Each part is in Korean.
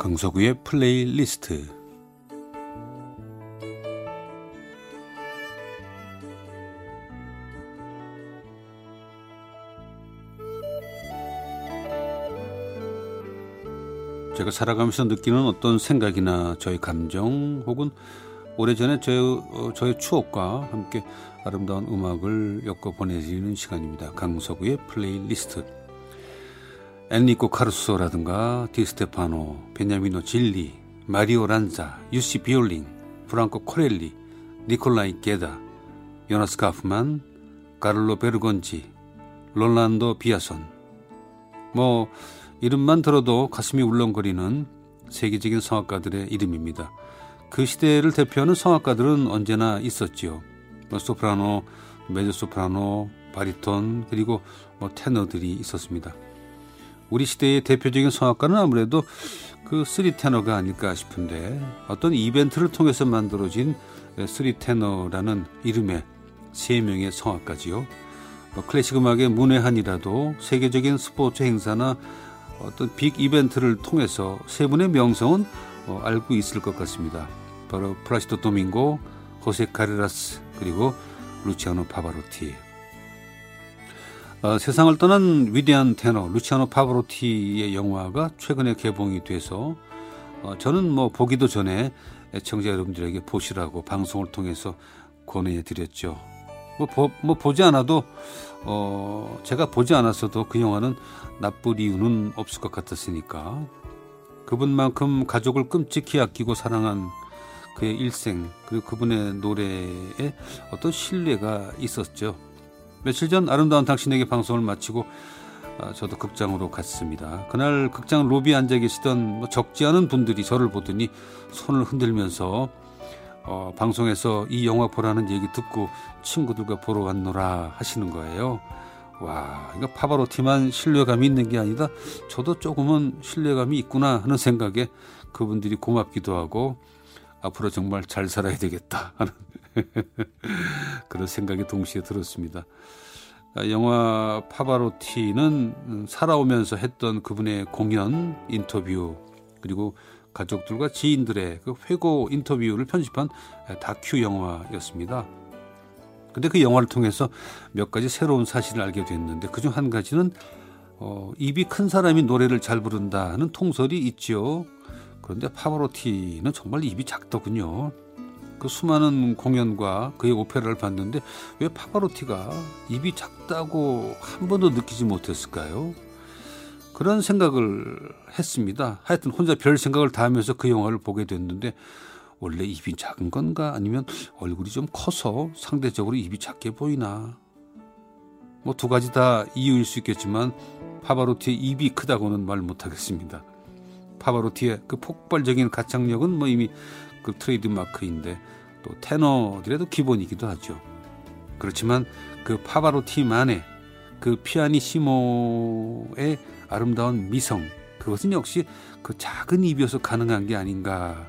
강서구의 플레이리스트 제가 살아가면서 느끼는 어떤 생각이나 저의 감정 혹은 오래전에 저의, 어, 저의 추억과 함께 아름다운 음악을 엮어 보내드리는 시간입니다. 강서구의 플레이리스트. 엔리코 카루소라든가 디스테파노, 베니아미노 질리, 마리오 란자, 유시 비욜링, 프랑코 코렐리, 니콜라이 게다, 요나스 카프만, 카를로 베르건지, 롤란도 비아손. 뭐 이름만 들어도 가슴이 울렁거리는 세계적인 성악가들의 이름입니다. 그 시대를 대표하는 성악가들은 언제나 있었지요. 뭐 소프라노, 메조소프라노, 바리톤 그리고 뭐 테너들이 있었습니다. 우리 시대의 대표적인 성악가는 아무래도 그 three 테너가 아닐까 싶은데 어떤 이벤트를 통해서 만들어진 three 테너라는 이름의 세 명의 성악가지요. 뭐 클래식 음악의 문외한이라도 세계적인 스포츠 행사나 어떤 big 이벤트를 통해서 세 분의 명성은 어, 알고 있을 것 같습니다. 바로 플라시도 도밍고, 호세 카레라스 그리고 루치아노 파바로티. 어, 세상을 떠난 위대한 테너 루치아노 파바로티의 영화가 최근에 개봉이 돼서 어, 저는 뭐 보기도 전에 애청자 여러분들에게 보시라고 방송을 통해서 권해 드렸죠. 뭐, 보, 뭐 보지 않아도 어, 제가 보지 않았어도 그 영화는 나쁠 이유는 없을 것 같았으니까 그분만큼 가족을 끔찍히 아끼고 사랑한 그의 일생 그리고 그분의 노래에 어떤 신뢰가 있었죠. 며칠 전 아름다운 당신에게 방송을 마치고 아, 저도 극장으로 갔습니다. 그날 극장 로비에 앉아 계시던 뭐 적지 않은 분들이 저를 보더니 손을 흔들면서 어, 방송에서 이 영화 보라는 얘기 듣고 친구들과 보러 왔노라 하시는 거예요. 와, 이거 파바로티만 신뢰감이 있는 게 아니다. 저도 조금은 신뢰감이 있구나 하는 생각에 그분들이 고맙기도 하고 앞으로 정말 잘 살아야 되겠다 하는 그런 생각이 동시에 들었습니다. 아, 영화 파바로티는 살아오면서 했던 그분의 공연, 인터뷰, 그리고 가족들과 지인들의 그 회고 인터뷰를 편집한 다큐 영화였습니다. 근데 그 영화를 통해서 몇 가지 새로운 사실을 알게 됐는데 그중 한 가지는 어, 입이 큰 사람이 노래를 잘 부른다는 통설이 있지요. 그런데 파바로티는 정말 입이 작더군요. 그 수많은 공연과 그의 오페라를 봤는데 왜 파바로티가 입이 작다고 한 번도 느끼지 못했을까요? 그런 생각을 했습니다. 하여튼 혼자 별 생각을 다 하면서 그 영화를 보게 됐는데 원래 입이 작은 건가 아니면 얼굴이 좀 커서 상대적으로 입이 작게 보이나 뭐 두 가지 다 이유일 수 있겠지만 파바로티의 입이 크다고는 말 못하겠습니다. 파바로티의 그 폭발적인 가창력은 뭐 이미 그 트레이드 마크인데 또 테너들에도 기본이기도 하죠. 그렇지만 그 파바로티만의 그 피아니시모의 아름다운 미성 그것은 역시 그 작은 입이어서 가능한 게 아닌가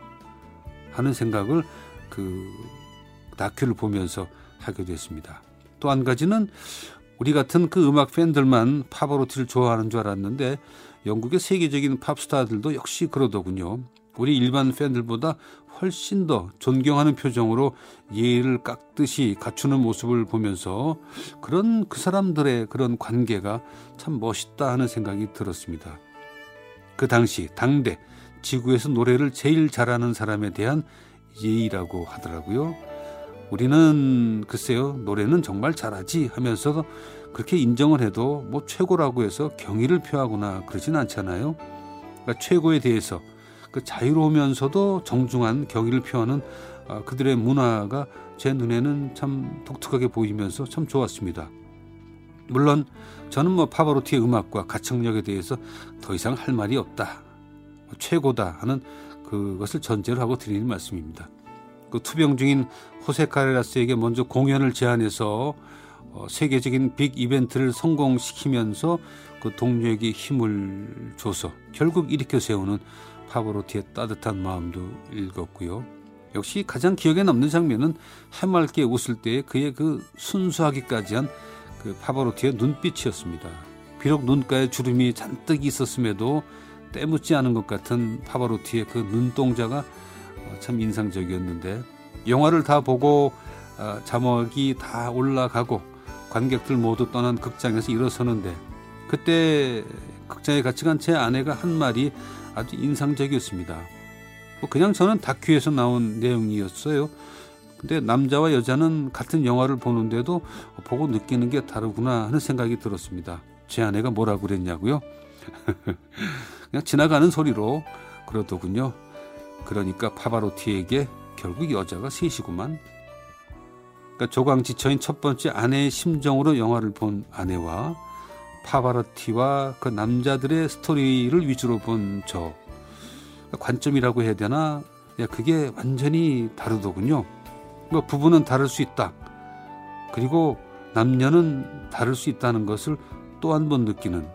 하는 생각을 그 다큐를 보면서 하게 됐습니다. 또 한 가지는 우리 같은 그 음악 팬들만 파바로티를 좋아하는 줄 알았는데 영국의 세계적인 팝스타들도 역시 그러더군요. 우리 일반 팬들보다 훨씬 더 존경하는 표정으로 예의를 깎듯이 갖추는 모습을 보면서 그런 그 사람들의 그런 관계가 참 멋있다 하는 생각이 들었습니다. 그 당시 당대 지구에서 노래를 제일 잘하는 사람에 대한 예의라고 하더라고요. 우리는 글쎄요 노래는 정말 잘하지 하면서 그렇게 인정을 해도 뭐 최고라고 해서 경의를 표하거나 그러진 않잖아요. 그러니까 최고에 대해서 그 자유로우면서도 정중한 경의를 표하는 아, 그들의 문화가 제 눈에는 참 독특하게 보이면서 참 좋았습니다. 물론 저는 뭐 파바로티의 음악과 가창력에 대해서 더 이상 할 말이 없다. 뭐 최고다 하는 그것을 전제로 하고 드리는 말씀입니다. 그 투병 중인 호세 카레라스에게 먼저 공연을 제안해서 어, 세계적인 빅 이벤트를 성공시키면서 그 동료에게 힘을 줘서 결국 일으켜 세우는 파브로티의 따뜻한 마음도 읽었고요. 역시 가장 기억에 남는 장면은 해맑게 웃을 때의 그의 그 순수하기까지 한 그 파바로티의 눈빛이었습니다. 비록 눈가에 주름이 잔뜩 있었음에도 때묻지 않은 것 같은 파바로티의 그 눈동자가 어, 참 인상적이었는데 영화를 다 보고 어, 자막이 다 올라가고 관객들 모두 떠난 극장에서 일어서는데 그때 극장에 같이 간 제 아내가 한 말이 아주 인상적이었습니다. 뭐 그냥 저는 다큐에서 나온 내용이었어요. 근데 남자와 여자는 같은 영화를 보는데도 보고 느끼는 게 다르구나 하는 생각이 들었습니다. 제 아내가 뭐라고 그랬냐고요? 그냥 지나가는 소리로 그러더군요. 그러니까 파바로티에게 결국 여자가 셋이구만. 그러니까 조광지처인 첫 번째 아내의 심정으로 영화를 본 아내와 파바로티와 그 남자들의 스토리를 위주로 본 저. 관점이라고 해야 되나? 야, 그게 완전히 다르더군요. 뭐 부부는 다를 수 있다. 그리고 남녀는 다를 수 있다는 것을 또 한 번 느끼는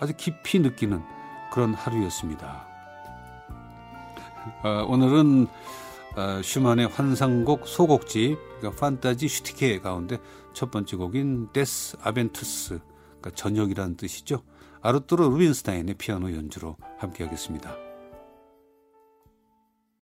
아주 깊이 느끼는 그런 하루였습니다. 어, 오늘은 어, 슈만의 환상곡 소곡집 그러니까 판타지 슈티케 가운데 첫 번째 곡인 데스 아벤투스 그러니까 저녁이라는 뜻이죠. 아르투르 루빈스타인의 피아노 연주로 함께하겠습니다.